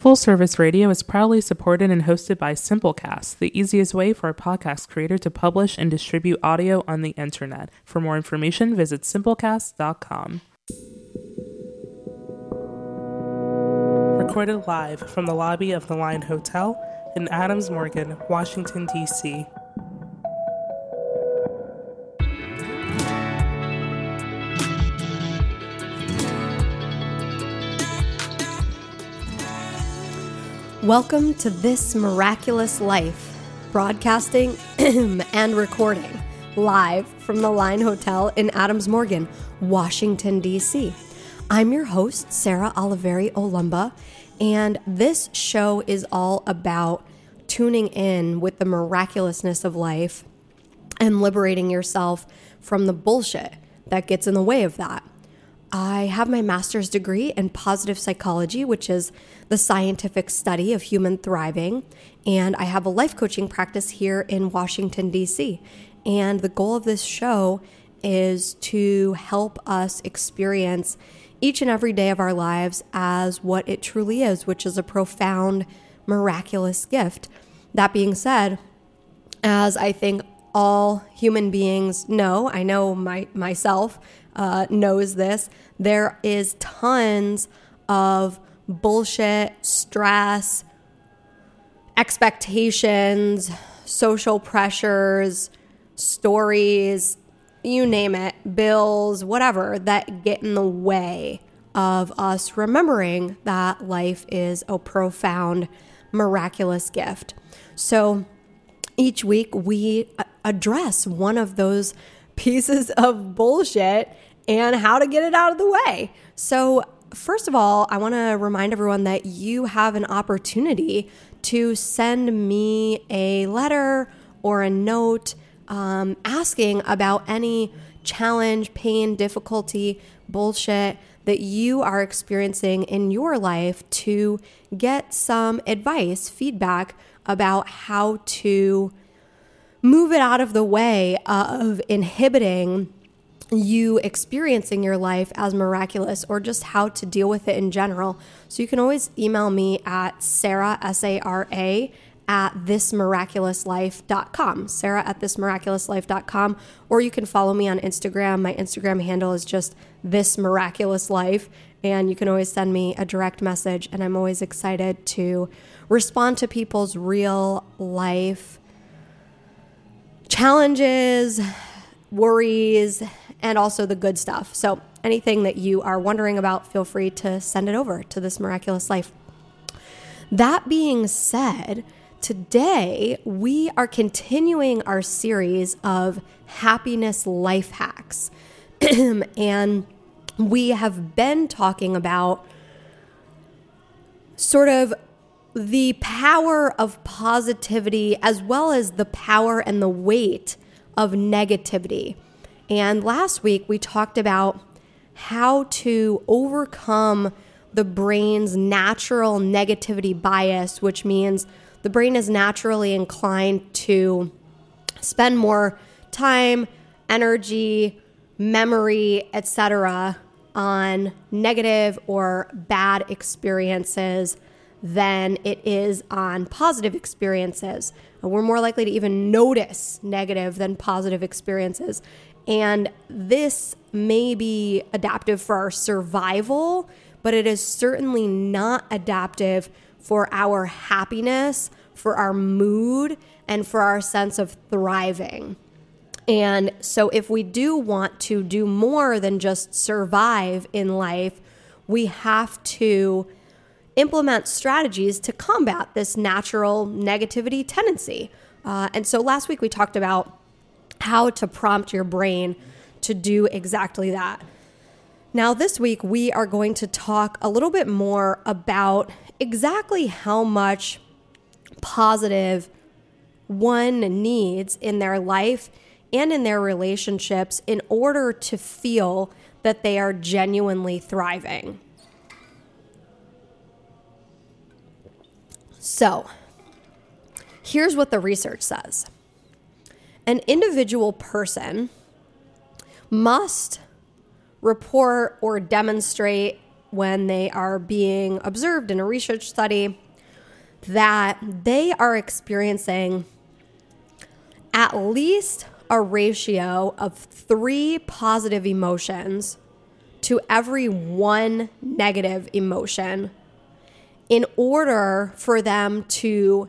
Full Service Radio is proudly supported and hosted by Simplecast, the easiest way for a podcast creator to publish and distribute audio on the internet. For more information, visit simplecast.com. Recorded live from the lobby of the Line Hotel in Adams Morgan, Washington, D.C. Welcome to This Miraculous Life, broadcasting and recording live from the Line Hotel in Adams Morgan, Washington, D.C. I'm your host, Sarah Oliveri Olumba, and this show is all about tuning in with the miraculousness of life and liberating yourself from the bullshit that gets in the way of that. I have my master's degree in positive psychology, which is the scientific study of human thriving. And I have a life coaching practice here in Washington, D.C. And the goal of this show is to help us experience each and every day of our lives as what it truly is, which is a profound, miraculous gift. That being said, as I think all human beings know, I know my, myself uh, knows this, there is tons of bullshit, stress, expectations, social pressures, stories, you name it, bills, whatever, that get in the way of us remembering that life is a profound, miraculous gift. So each week we address one of those pieces of bullshit and how to get it out of the way. So, first of all, I want to remind everyone that you have an opportunity to send me a letter or a note um, asking about any challenge, pain, difficulty, bullshit that you are experiencing in your life to get some advice, feedback about how to move it out of the way of inhibiting you experiencing your life as miraculous or just how to deal with it in general. So you can always email me at Sarah, S A R A, at thismiraculouslife.com. Sarah at thismiraculouslife.com. Or you can follow me on Instagram. My Instagram handle is just this miraculous life. And you can always send me a direct message. And I'm always excited to respond to people's real life challenges, worries, and also the good stuff. So, anything that you are wondering about, feel free to send it over to this miraculous life. That being said, today we are continuing our series of happiness life hacks. and we have been talking about sort of the power of positivity as well as the power and the weight of negativity. And last week we talked about how to overcome the brain's natural negativity bias, which means the brain is naturally inclined to spend more time, energy, memory, etc. on negative or bad experiences than it is on positive experiences. We're more likely to even notice negative than positive experiences. And this may be adaptive for our survival, but it is certainly not adaptive for our happiness, for our mood, and for our sense of thriving. And so, if we do want to do more than just survive in life, we have to implement strategies to combat this natural negativity tendency. Uh, and so, last week we talked about how to prompt your brain to do exactly that. Now, this week, we are going to talk a little bit more about exactly how much positive one needs in their life and in their relationships in order to feel that they are genuinely thriving. So, here's what the research says an individual person must report or demonstrate when they are being observed in a research study that they are experiencing at least a ratio of three positive emotions to every one negative emotion in order for them to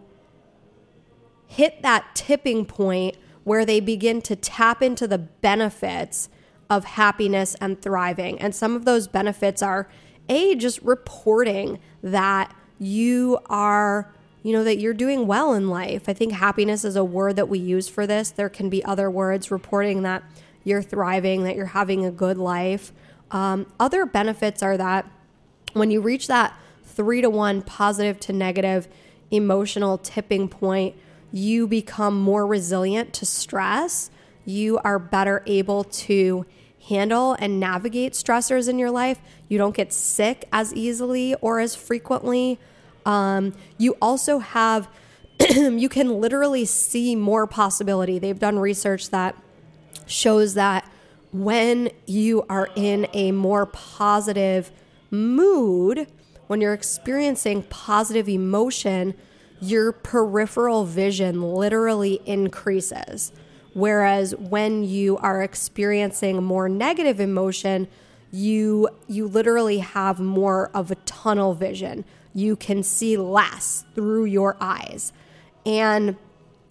hit that tipping point where they begin to tap into the benefits of happiness and thriving. And some of those benefits are A, just reporting that you are, you know, that you're doing well in life. I think happiness is a word that we use for this. There can be other words reporting that you're thriving, that you're having a good life. Um, other benefits are that when you reach that three to one positive to negative emotional tipping point, you become more resilient to stress. You are better able to handle and navigate stressors in your life. You don't get sick as easily or as frequently. Um, you also have, you can literally see more possibility. They've done research that shows that when you are in a more positive mood, when you're experiencing positive emotion, your peripheral vision literally increases. Whereas when you are experiencing more negative emotion, you you literally have more of a tunnel vision. You can see less through your eyes. And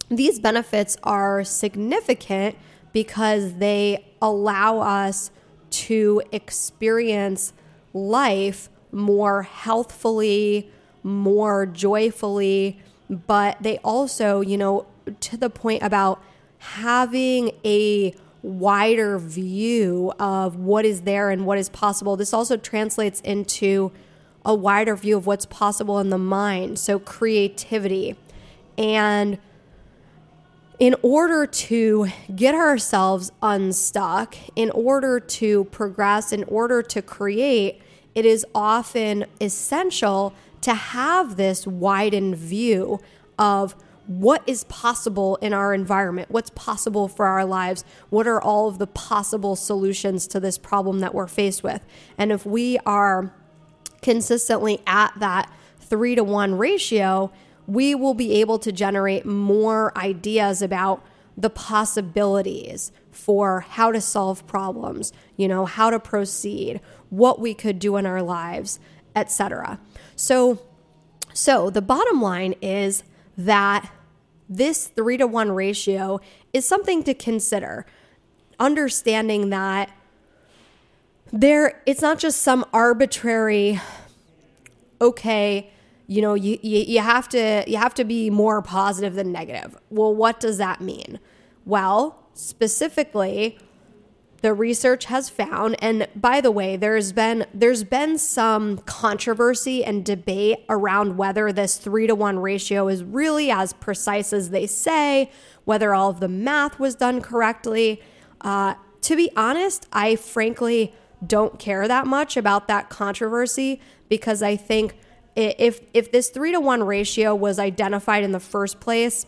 these benefits are significant because they allow us to experience life more healthfully, more joyfully, but they also, you know, to the point about having a wider view of what is there and what is possible. This also translates into a wider view of what's possible in the mind. So, creativity. And in order to get ourselves unstuck, in order to progress, in order to create, it is often essential to have this widened view of what is possible in our environment, what's possible for our lives, what are all of the possible solutions to this problem that we're faced with. And if we are consistently at that three to one ratio, we will be able to generate more ideas about the possibilities for how to solve problems, you know, how to proceed, what we could do in our lives, etc. So so the bottom line is that this 3 to 1 ratio is something to consider. Understanding that there it's not just some arbitrary okay, you know, you, you, you have to you have to be more positive than negative. Well, what does that mean? Well, specifically, the research has found and by the way there's been there's been some controversy and debate around whether this 3 to 1 ratio is really as precise as they say whether all of the math was done correctly. Uh, to be honest i frankly don't care that much about that controversy because i think if if this 3 to 1 ratio was identified in the first place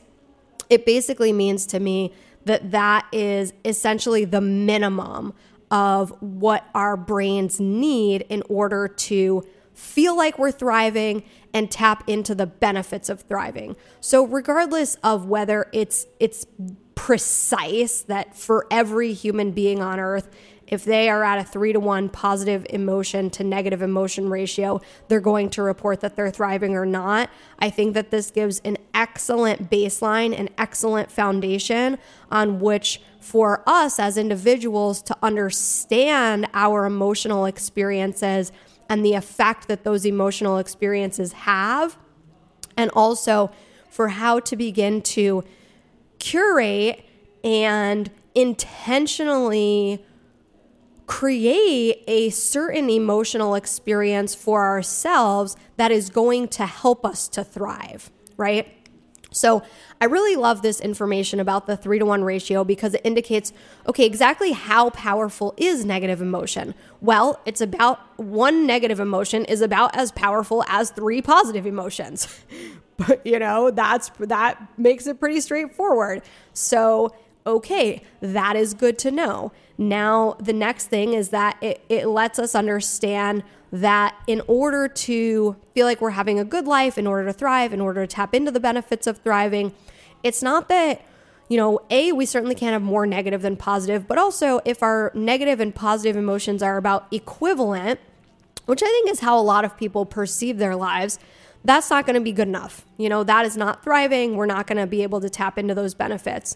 it basically means to me that that is essentially the minimum of what our brains need in order to feel like we're thriving and tap into the benefits of thriving. So regardless of whether it's it's precise that for every human being on earth if they are at a three to one positive emotion to negative emotion ratio, they're going to report that they're thriving or not. I think that this gives an excellent baseline, an excellent foundation on which for us as individuals to understand our emotional experiences and the effect that those emotional experiences have, and also for how to begin to curate and intentionally create a certain emotional experience for ourselves that is going to help us to thrive, right? So, I really love this information about the three to one ratio because it indicates okay, exactly how powerful is negative emotion? Well, it's about one negative emotion is about as powerful as three positive emotions. but, you know, that's that makes it pretty straightforward. So, okay, that is good to know. Now, the next thing is that it, it lets us understand that in order to feel like we're having a good life, in order to thrive, in order to tap into the benefits of thriving, it's not that, you know, A, we certainly can't have more negative than positive, but also if our negative and positive emotions are about equivalent, which I think is how a lot of people perceive their lives, that's not going to be good enough. You know, that is not thriving. We're not going to be able to tap into those benefits.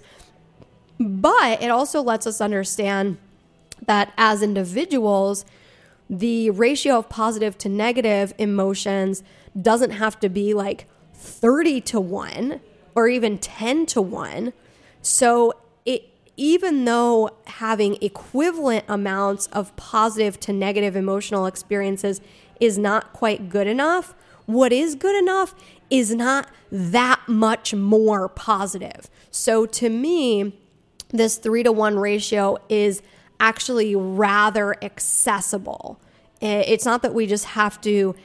But it also lets us understand that as individuals, the ratio of positive to negative emotions doesn't have to be like 30 to 1 or even 10 to 1. So it even though having equivalent amounts of positive to negative emotional experiences is not quite good enough, what is good enough is not that much more positive. So to me, this three to one ratio is actually rather accessible. It's not that we just have to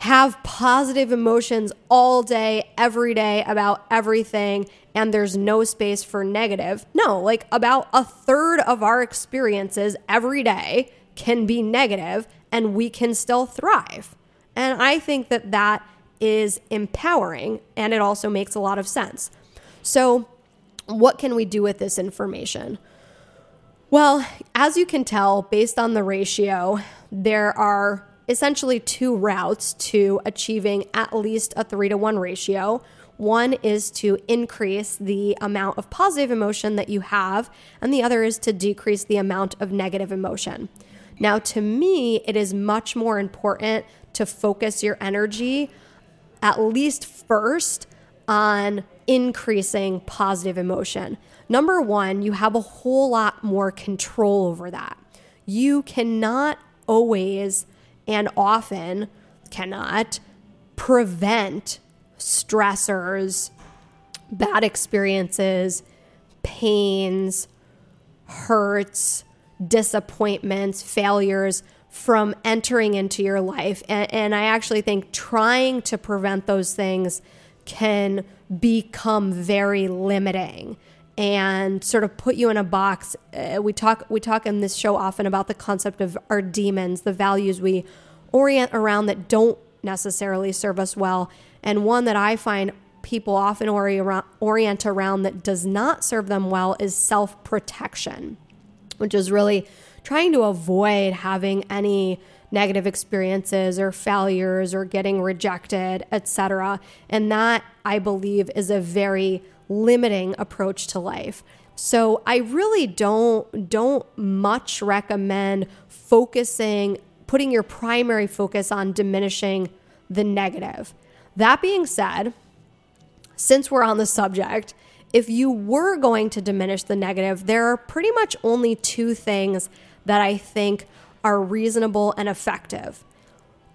have positive emotions all day, every day about everything, and there's no space for negative. No, like about a third of our experiences every day can be negative and we can still thrive. And I think that that is empowering and it also makes a lot of sense. So, what can we do with this information? Well, as you can tell, based on the ratio, there are essentially two routes to achieving at least a three to one ratio. One is to increase the amount of positive emotion that you have, and the other is to decrease the amount of negative emotion. Now, to me, it is much more important to focus your energy at least first on increasing positive emotion. Number one, you have a whole lot more control over that. You cannot always and often cannot prevent stressors, bad experiences, pains, hurts, disappointments, failures from entering into your life. And, and, I actually think trying to prevent those things can become very limiting and sort of put you in a box. Uh, we talk we talk in this show often about the concept of our demons, the values we orient around that don't necessarily serve us well, and one that I find people often orient around that does not serve them well is self protection, which is really trying to avoid having any negative experiences or failures or getting rejected, etc. And that I believe is a very limiting approach to life. So I really don't don't much recommend focusing putting your primary focus on diminishing the negative. That being said, since we're on the subject, if you were going to diminish the negative, there are pretty much only two things that I think are reasonable and effective.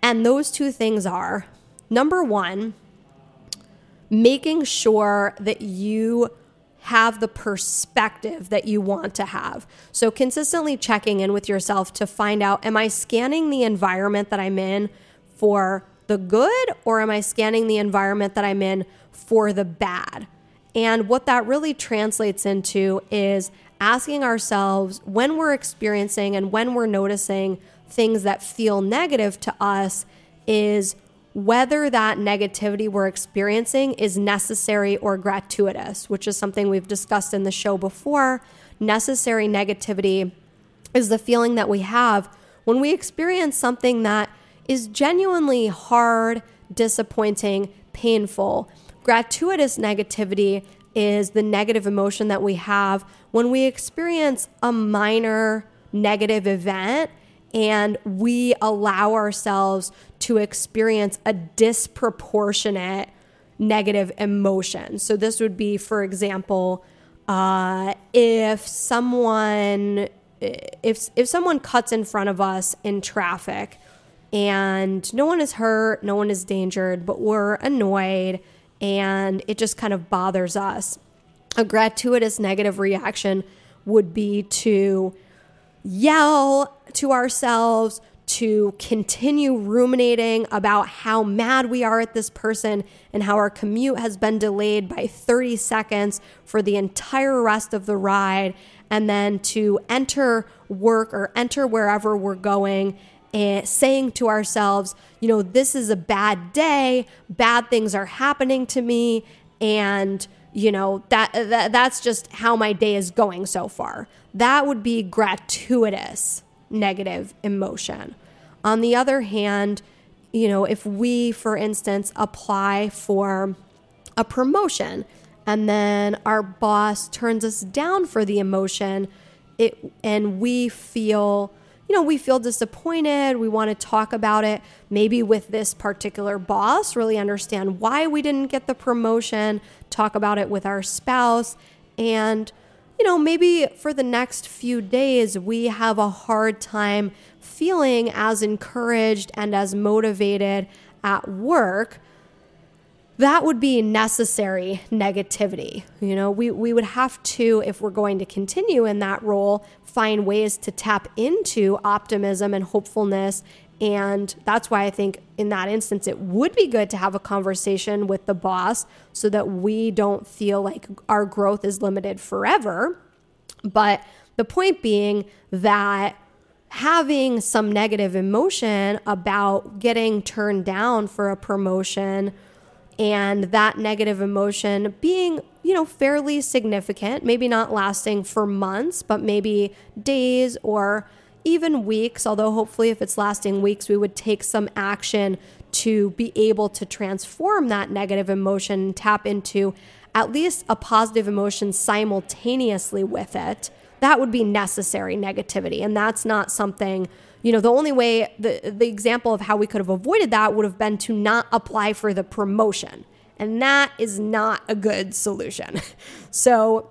And those two things are number one, making sure that you have the perspective that you want to have. So, consistently checking in with yourself to find out am I scanning the environment that I'm in for the good or am I scanning the environment that I'm in for the bad? And what that really translates into is asking ourselves when we're experiencing and when we're noticing things that feel negative to us is whether that negativity we're experiencing is necessary or gratuitous, which is something we've discussed in the show before. Necessary negativity is the feeling that we have when we experience something that is genuinely hard, disappointing, painful. Gratuitous negativity is the negative emotion that we have when we experience a minor negative event and we allow ourselves to experience a disproportionate negative emotion. So, this would be, for example, uh, if someone if if someone cuts in front of us in traffic and no one is hurt, no one is endangered, but we're annoyed and it just kind of bothers us. A gratuitous negative reaction would be to yell to ourselves, to continue ruminating about how mad we are at this person and how our commute has been delayed by 30 seconds for the entire rest of the ride, and then to enter work or enter wherever we're going and saying to ourselves, you know, this is a bad day, bad things are happening to me, and you know that, that that's just how my day is going so far. That would be gratuitous negative emotion. On the other hand, you know, if we, for instance, apply for a promotion and then our boss turns us down for the emotion, it and we feel you know, we feel disappointed. We want to talk about it maybe with this particular boss, really understand why we didn't get the promotion, talk about it with our spouse, and you know, maybe for the next few days, we have a hard time feeling as encouraged and as motivated at work. That would be necessary negativity. You know, we, we would have to, if we're going to continue in that role, find ways to tap into optimism and hopefulness and that's why I think in that instance, it would be good to have a conversation with the boss so that we don't feel like our growth is limited forever. But the point being that having some negative emotion about getting turned down for a promotion and that negative emotion being, you know, fairly significant, maybe not lasting for months, but maybe days or even weeks, although hopefully, if it's lasting weeks, we would take some action to be able to transform that negative emotion, tap into at least a positive emotion simultaneously with it. That would be necessary negativity. And that's not something, you know, the only way, the, the example of how we could have avoided that would have been to not apply for the promotion. And that is not a good solution. so,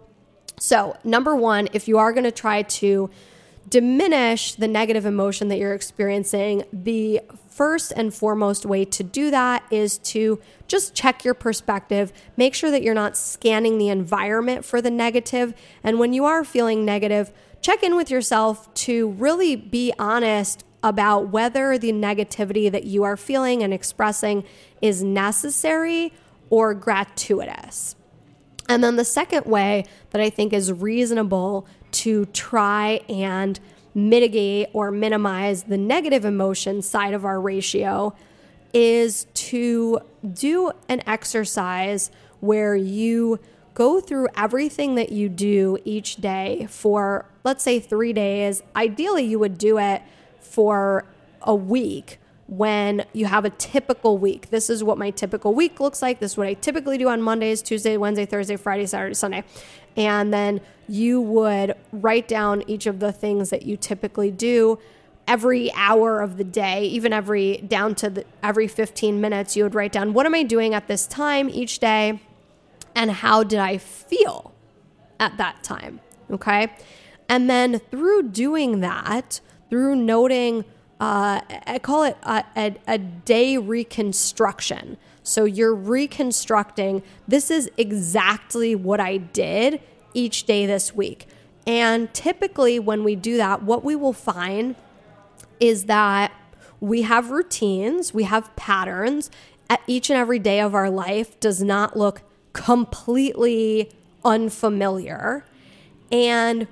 so number one, if you are going to try to diminish the negative emotion that you're experiencing, the first and foremost way to do that is to just check your perspective. Make sure that you're not scanning the environment for the negative. And when you are feeling negative, check in with yourself to really be honest about whether the negativity that you are feeling and expressing is necessary or gratuitous. And then the second way that I think is reasonable to try and mitigate or minimize the negative emotion side of our ratio is to do an exercise where you go through everything that you do each day for, let's say, three days. Ideally, you would do it for a week when you have a typical week. This is what my typical week looks like. This is what I typically do on Mondays, Tuesday, Wednesday, Thursday, Friday, Saturday, Sunday. And then you would write down each of the things that you typically do every hour of the day, even every down to the, every 15 minutes, you would write down what am I doing at this time each day and how did I feel at that time? Okay. And then through doing that, through noting uh, I call it a, a, a day reconstruction. So you're reconstructing this is exactly what I did each day this week. And typically, when we do that, what we will find is that we have routines, we have patterns. At each and every day of our life does not look completely unfamiliar. And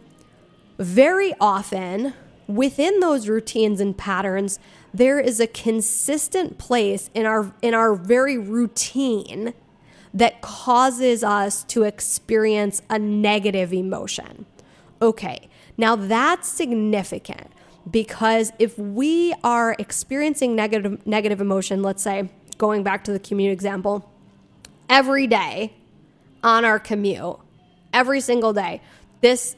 very often, within those routines and patterns, there is a consistent place in our in our very routine that causes us to experience a negative emotion. Okay, now that's significant because if we are experiencing negative negative emotion, let's say going back to the commute example, every day on our commute, every single day, this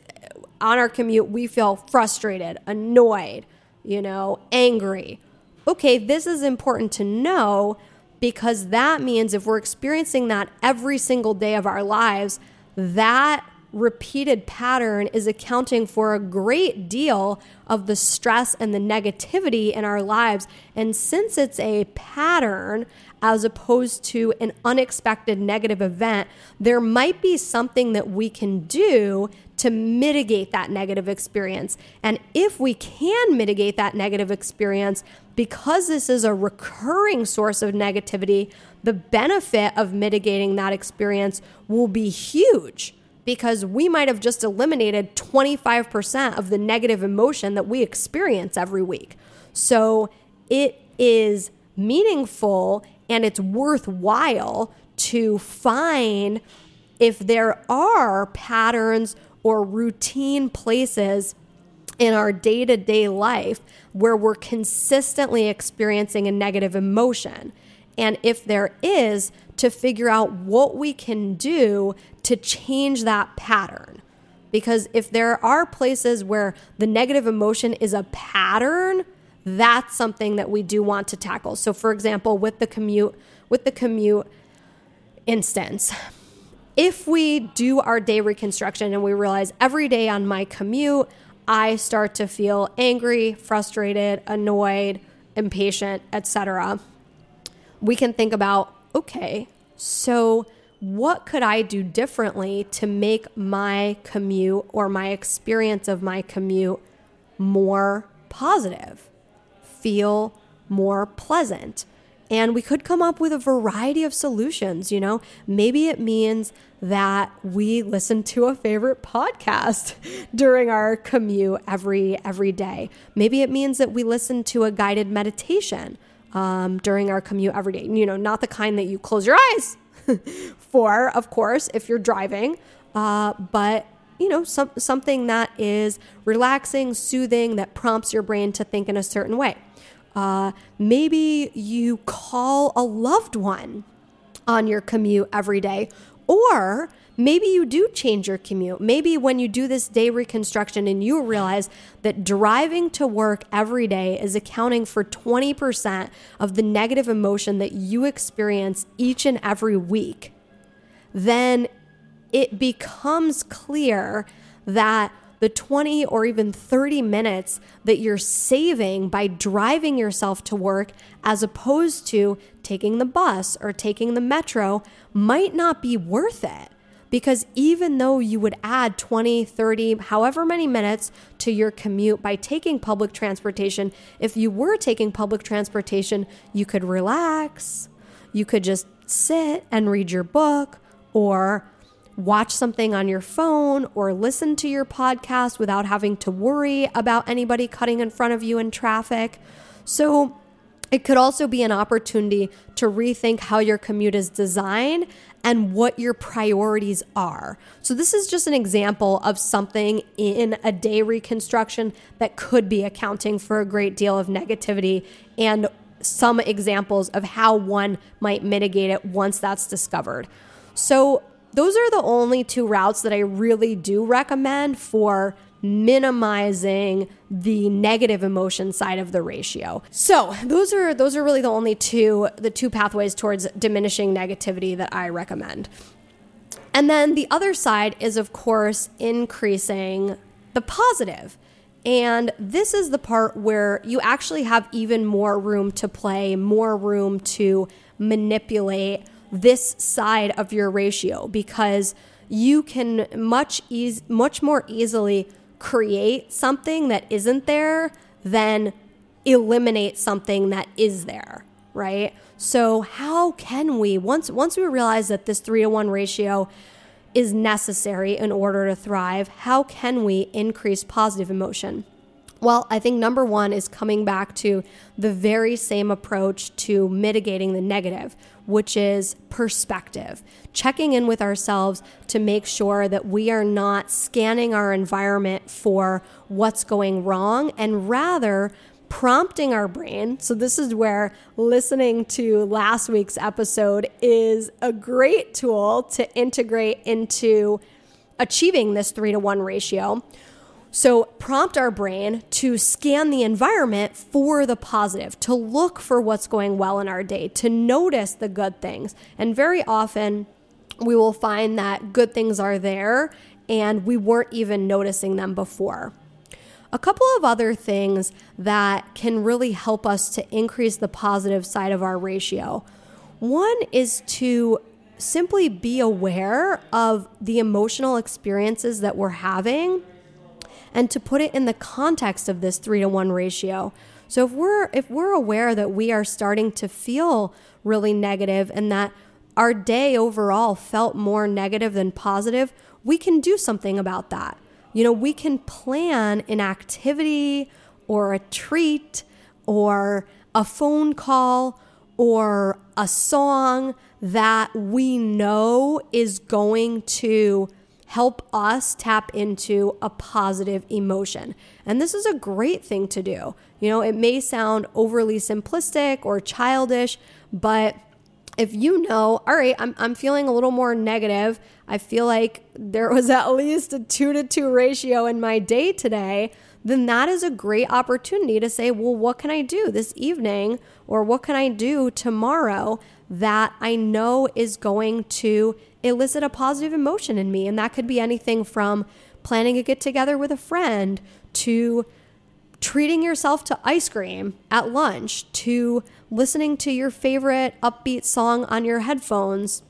on our commute, we feel frustrated, annoyed, you know, angry. Okay, this is important to know because that means if we're experiencing that every single day of our lives, that repeated pattern is accounting for a great deal of the stress and the negativity in our lives. And since it's a pattern, as opposed to an unexpected negative event, there might be something that we can do to mitigate that negative experience. And if we can mitigate that negative experience, because this is a recurring source of negativity, the benefit of mitigating that experience will be huge because we might have just eliminated 25% of the negative emotion that we experience every week. So it is meaningful and it's worthwhile to find if there are patterns or routine places in our day to day life where we're consistently experiencing a negative emotion. And if there is, to figure out what we can do to change that pattern. Because if there are places where the negative emotion is a pattern, that's something that we do want to tackle. So for example, with the commute, with the commute instance, if we do our day reconstruction and we realize every day on my commute, I start to feel angry, frustrated, annoyed, impatient, etc. We can think about, okay, so what could I do differently to make my commute or my experience of my commute more positive? Feel more pleasant. And we could come up with a variety of solutions, you know. Maybe it means that we listen to a favorite podcast during our commute every every day. Maybe it means that we listen to a guided meditation um, during our commute every day. You know, not the kind that you close your eyes for, of course, if you're driving, uh, but you know, some, something that is relaxing, soothing, that prompts your brain to think in a certain way. Uh, maybe you call a loved one on your commute every day, or maybe you do change your commute. Maybe when you do this day reconstruction and you realize that driving to work every day is accounting for 20% of the negative emotion that you experience each and every week, then it becomes clear that the 20 or even 30 minutes that you're saving by driving yourself to work as opposed to taking the bus or taking the metro might not be worth it. Because even though you would add 20, 30, however many minutes to your commute by taking public transportation, if you were taking public transportation, you could relax, you could just sit and read your book or watch something on your phone or listen to your podcast without having to worry about anybody cutting in front of you in traffic. So, it could also be an opportunity to rethink how your commute is designed and what your priorities are. So, this is just an example of something in a day reconstruction that could be accounting for a great deal of negativity and some examples of how one might mitigate it once that's discovered. So, those are the only two routes that I really do recommend for minimizing the negative emotion side of the ratio. So, those are those are really the only two the two pathways towards diminishing negativity that I recommend. And then the other side is of course increasing the positive. And this is the part where you actually have even more room to play, more room to manipulate this side of your ratio because you can much eas- much more easily create something that isn't there than eliminate something that is there, right? So how can we once once we realize that this 3 to 1 ratio is necessary in order to thrive, how can we increase positive emotion? Well, I think number one is coming back to the very same approach to mitigating the negative, which is perspective. Checking in with ourselves to make sure that we are not scanning our environment for what's going wrong and rather prompting our brain. So, this is where listening to last week's episode is a great tool to integrate into achieving this three to one ratio so, prompt our brain to scan the environment for the positive, to look for what's going well in our day, to notice the good things. And very often, we will find that good things are there and we weren't even noticing them before. A couple of other things that can really help us to increase the positive side of our ratio. One is to simply be aware of the emotional experiences that we're having and to put it in the context of this 3 to 1 ratio. So if we're if we're aware that we are starting to feel really negative and that our day overall felt more negative than positive, we can do something about that. You know, we can plan an activity or a treat or a phone call or a song that we know is going to help us tap into a positive emotion. And this is a great thing to do. You know, it may sound overly simplistic or childish, but if you know, all right, I'm, I'm feeling a little more negative, I feel like there was at least a two to two ratio in my day today, then that is a great opportunity to say, well, what can I do this evening or what can I do tomorrow that I know is going to elicit a positive emotion in me? And that could be anything from planning a get together with a friend to treating yourself to ice cream at lunch to listening to your favorite upbeat song on your headphones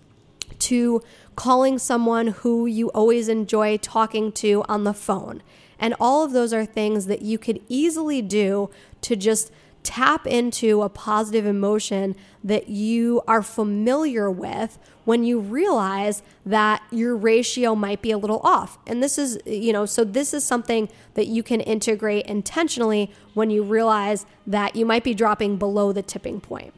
to calling someone who you always enjoy talking to on the phone. And all of those are things that you could easily do to just tap into a positive emotion that you are familiar with when you realize that your ratio might be a little off. And this is, you know, so this is something that you can integrate intentionally when you realize that you might be dropping below the tipping point.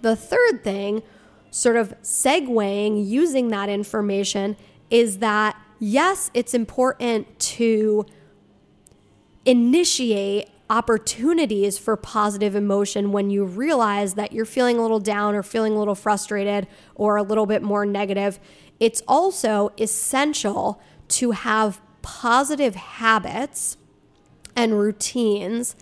The third thing, sort of segueing using that information, is that yes, it's important to initiate opportunities for positive emotion when you realize that you're feeling a little down or feeling a little frustrated or a little bit more negative. It's also essential to have positive habits and routines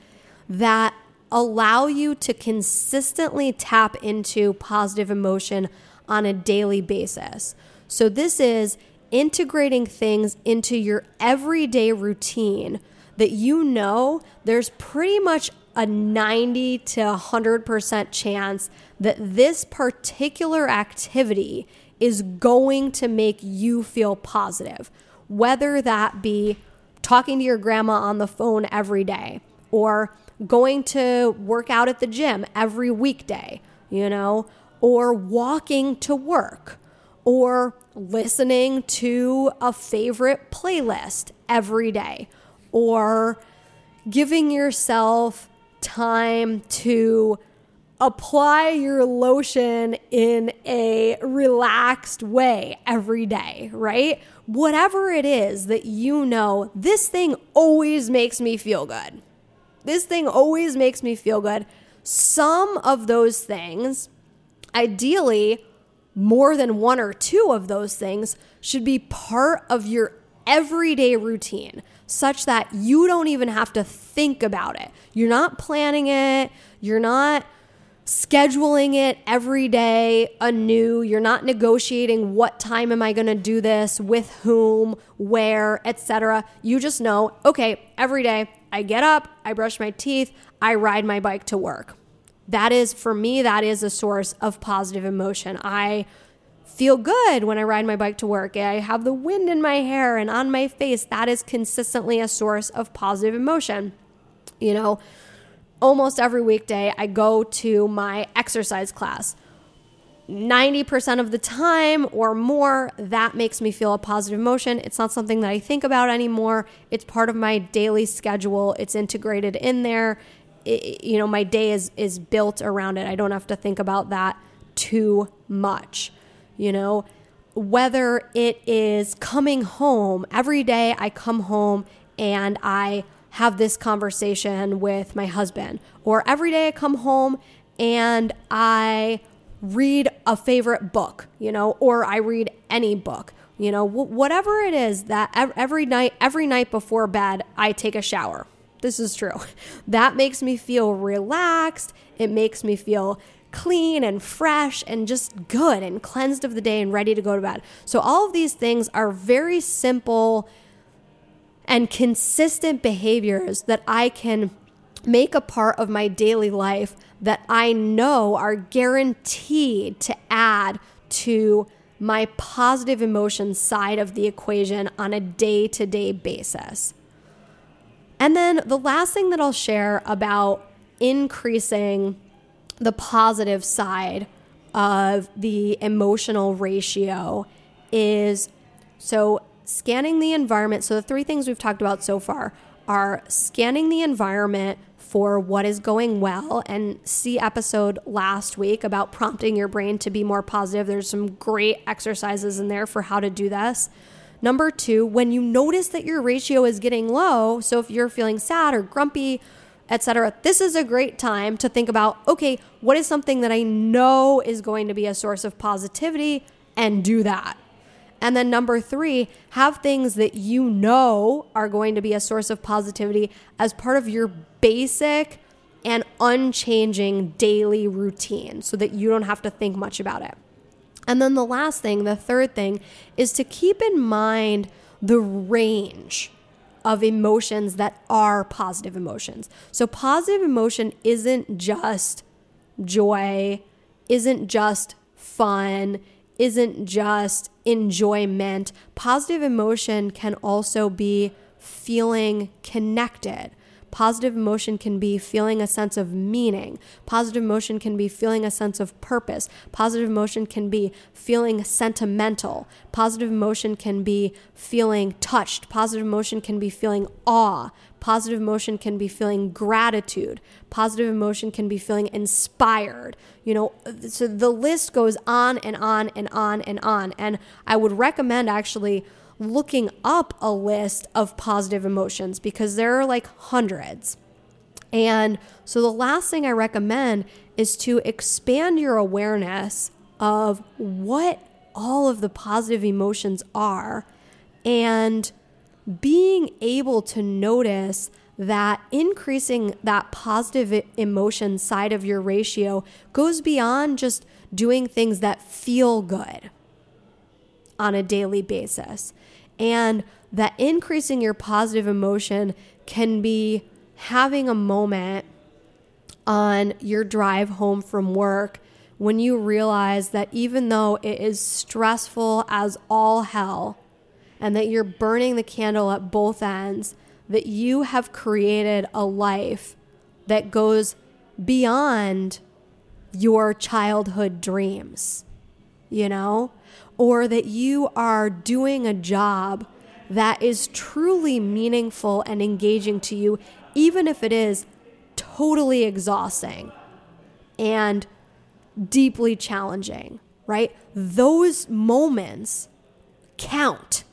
that allow you to consistently tap into positive emotion on a daily basis. So, this is integrating things into your everyday routine that you know there's pretty much a 90 to 100% chance that this particular activity is going to make you feel positive, whether that be talking to your grandma on the phone every day or going to work out at the gym every weekday, you know, or walking to work or listening to a favorite playlist every day or giving yourself time to apply your lotion in a relaxed way every day, right? Whatever it is that you know, this thing always makes me feel good. This thing always makes me feel good. Some of those things, ideally, more than one or two of those things, should be part of your everyday routine such that you don't even have to think about it. You're not planning it, you're not scheduling it every day anew. You're not negotiating what time am I going to do this, with whom, where, etc. You just know, okay, every day I get up, I brush my teeth, I ride my bike to work. That is for me that is a source of positive emotion. I feel good when I ride my bike to work. I have the wind in my hair and on my face. That is consistently a source of positive emotion. You know, almost every weekday I go to my exercise class. 90% of the time or more, that makes me feel a positive emotion. It's not something that I think about anymore. It's part of my daily schedule. It's integrated in there. It, you know, my day is is built around it. I don't have to think about that too much you know, whether it is coming home every day, I come home and I have this conversation with my husband, or every day I come home and I read a favorite book, you know, or I read any book, you know, whatever it is that every night, every night before bed, I take a shower. This is true. That makes me feel relaxed. It makes me feel clean and fresh and just good and cleansed of the day and ready to go to bed. So, all of these things are very simple and consistent behaviors that I can make a part of my daily life that I know are guaranteed to add to my positive emotion side of the equation on a day to day basis. And then the last thing that I'll share about increasing the positive side of the emotional ratio is so scanning the environment. So, the three things we've talked about so far are scanning the environment for what is going well and see episode last week about prompting your brain to be more positive. There's some great exercises in there for how to do this. Number two, when you notice that your ratio is getting low, so if you're feeling sad or grumpy, etc., this is a great time to think about okay, what is something that I know is going to be a source of positivity and do that. And then number three, have things that you know are going to be a source of positivity as part of your basic and unchanging daily routine so that you don't have to think much about it. And then the last thing, the third thing, is to keep in mind the range of emotions that are positive emotions. So, positive emotion isn't just joy, isn't just fun, isn't just enjoyment. Positive emotion can also be feeling connected, Positive emotion can be feeling a sense of meaning. Positive emotion can be feeling a sense of purpose. Positive emotion can be feeling sentimental. Positive emotion can be feeling touched. Positive emotion can be feeling awe. Positive emotion can be feeling gratitude. Positive emotion can be feeling inspired. You know, so the list goes on and on and on and on. And I would recommend actually looking up a list of positive emotions because there are like hundreds. And so the last thing I recommend is to expand your awareness of what all of the positive emotions are and being able to notice that increasing that positive emotion side of your ratio goes beyond just doing things that feel good on a daily basis. And that increasing your positive emotion can be having a moment on your drive home from work when you realize that even though it is stressful as all hell and that you're burning the candle at both ends, that you have created a life that goes beyond your childhood dreams, you know? Or that you are doing a job that is truly meaningful and engaging to you, even if it is totally exhausting and deeply challenging, right? Those moments count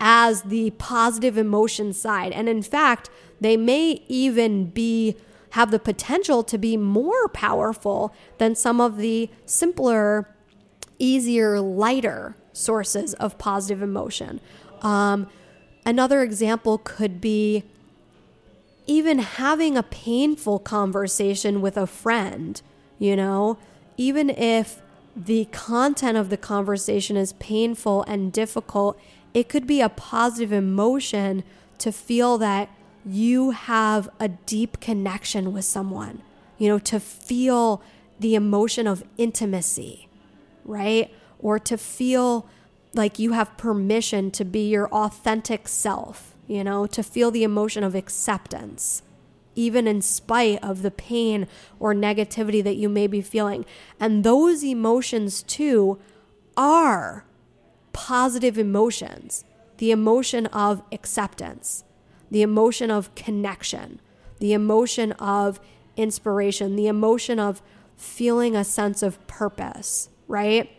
as the positive emotion side. And in fact, they may even be have the potential to be more powerful than some of the simpler easier, lighter sources of positive emotion. Um, another example could be even having a painful conversation with a friend, you know, even if the content of the conversation is painful and difficult, it could be a positive emotion to feel that you have a deep connection with someone, you know, to feel the emotion of intimacy right? Or to feel like you have permission to be your authentic self, you know, to feel the emotion of acceptance, even in spite of the pain or negativity that you may be feeling. And those emotions, too, are positive emotions the emotion of acceptance, the emotion of connection, the emotion of inspiration, the emotion of feeling a sense of purpose right?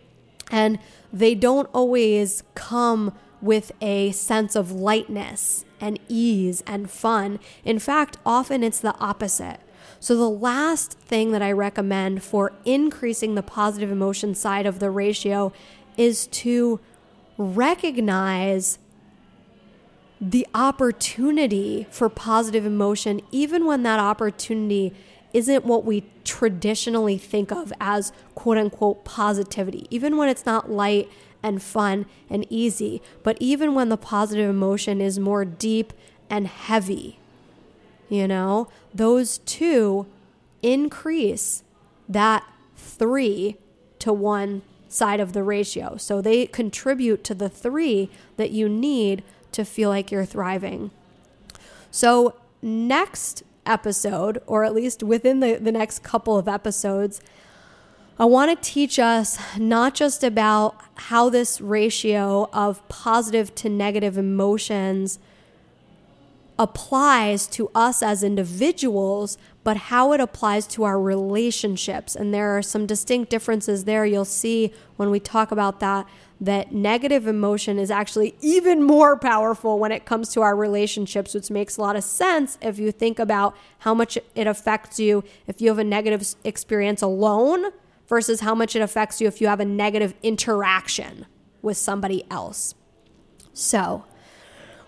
And they don't always come with a sense of lightness and ease and fun. In fact, often it's the opposite. So, the last thing that I recommend for increasing the positive emotion side of the ratio is to recognize the opportunity for positive emotion, even when that opportunity isn't what we traditionally think of as quote unquote positivity, even when it's not light and fun and easy, but even when the positive emotion is more deep and heavy. You know, those two increase that three to one side of the ratio. So they contribute to the three that you need to feel like you're thriving. So, next episode, or at least within the, the next couple of episodes, I want to teach us not just about how this ratio of positive to negative emotions applies to us as individuals, but how it applies to our relationships. And there are some distinct differences there. You'll see when we talk about that, that negative emotion is actually even more powerful when it comes to our relationships, which makes a lot of sense if you think about how much it affects you if you have a negative experience alone versus how much it affects you if you have a negative interaction with somebody else. So,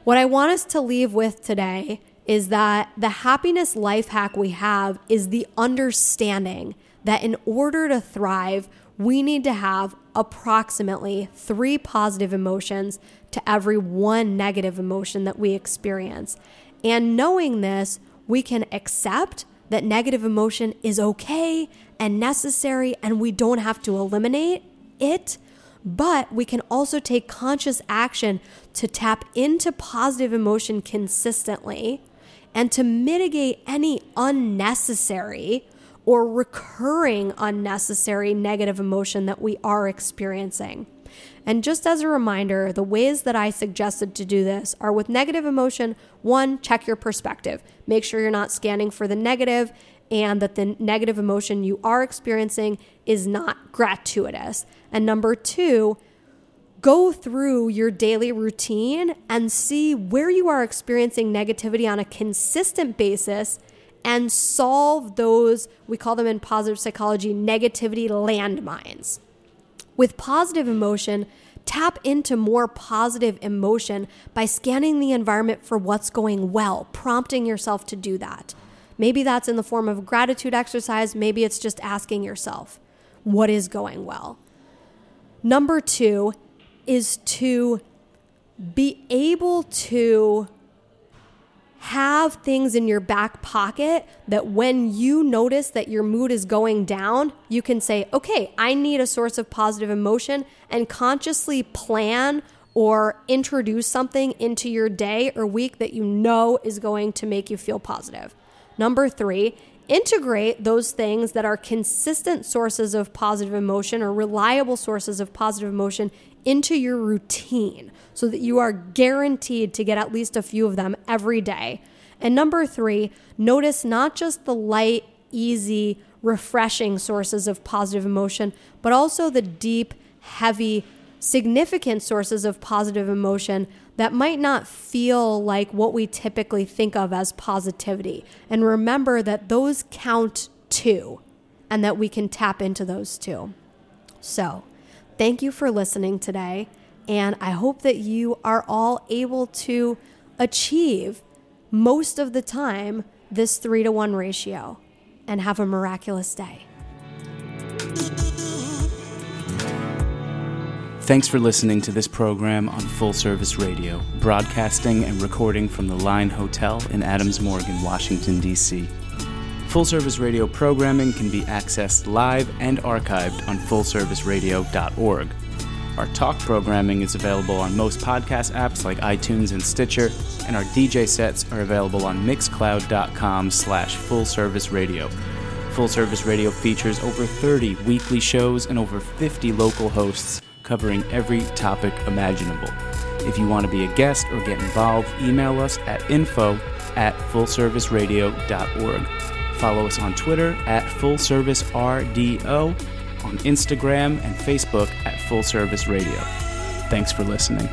what I want us to leave with today is that the happiness life hack we have is the understanding that in order to thrive, we need to have approximately three positive emotions to every one negative emotion that we experience. And knowing this, we can accept that negative emotion is okay and necessary, and we don't have to eliminate it but we can also take conscious action to tap into positive emotion consistently and to mitigate any unnecessary or recurring unnecessary negative emotion that we are experiencing. And just as a reminder, the ways that I suggested to do this are with negative emotion one, check your perspective. Make sure you're not scanning for the negative and that the negative emotion you are experiencing is not gratuitous. And number two, go through your daily routine and see where you are experiencing negativity on a consistent basis and solve those, we call them in positive psychology, negativity landmines. With positive emotion, tap into more positive emotion by scanning the environment for what's going well, prompting yourself to do that. Maybe that's in the form of gratitude exercise. Maybe it's just asking yourself, what is going well? Number two is to be able to have things in your back pocket that when you notice that your mood is going down, you can say, okay, I need a source of positive emotion and consciously plan or introduce something into your day or week that you know is going to make you feel positive. Number three, integrate those things that are consistent sources of positive emotion or reliable sources of positive emotion into your routine so that you are guaranteed to get at least a few of them every day. And number three, notice not just the light, easy, refreshing sources of positive emotion, but also the deep, heavy, significant sources of positive emotion that might not feel like what we typically think of as positivity. And remember that those count too, and that we can tap into those too. So, thank you for listening today. And I hope that you are all able to achieve most of the time this three to one ratio and have a miraculous day. Thanks for listening to this program on Full Service Radio, broadcasting and recording from the Line Hotel in Adams Morgan, Washington, D.C. Full Service Radio programming can be accessed live and archived on fullserviceradio.org. Our talk programming is available on most podcast apps like iTunes and Stitcher, and our DJ sets are available on mixcloud.com slash fullserviceradio. Full Service Radio features over 30 weekly shows and over 50 local hosts covering every topic imaginable. If you want to be a guest or get involved, email us at info at fullserviceradio.org. Follow us on Twitter at fullservicerdo, on Instagram and Facebook at Full Service Radio. Thanks for listening.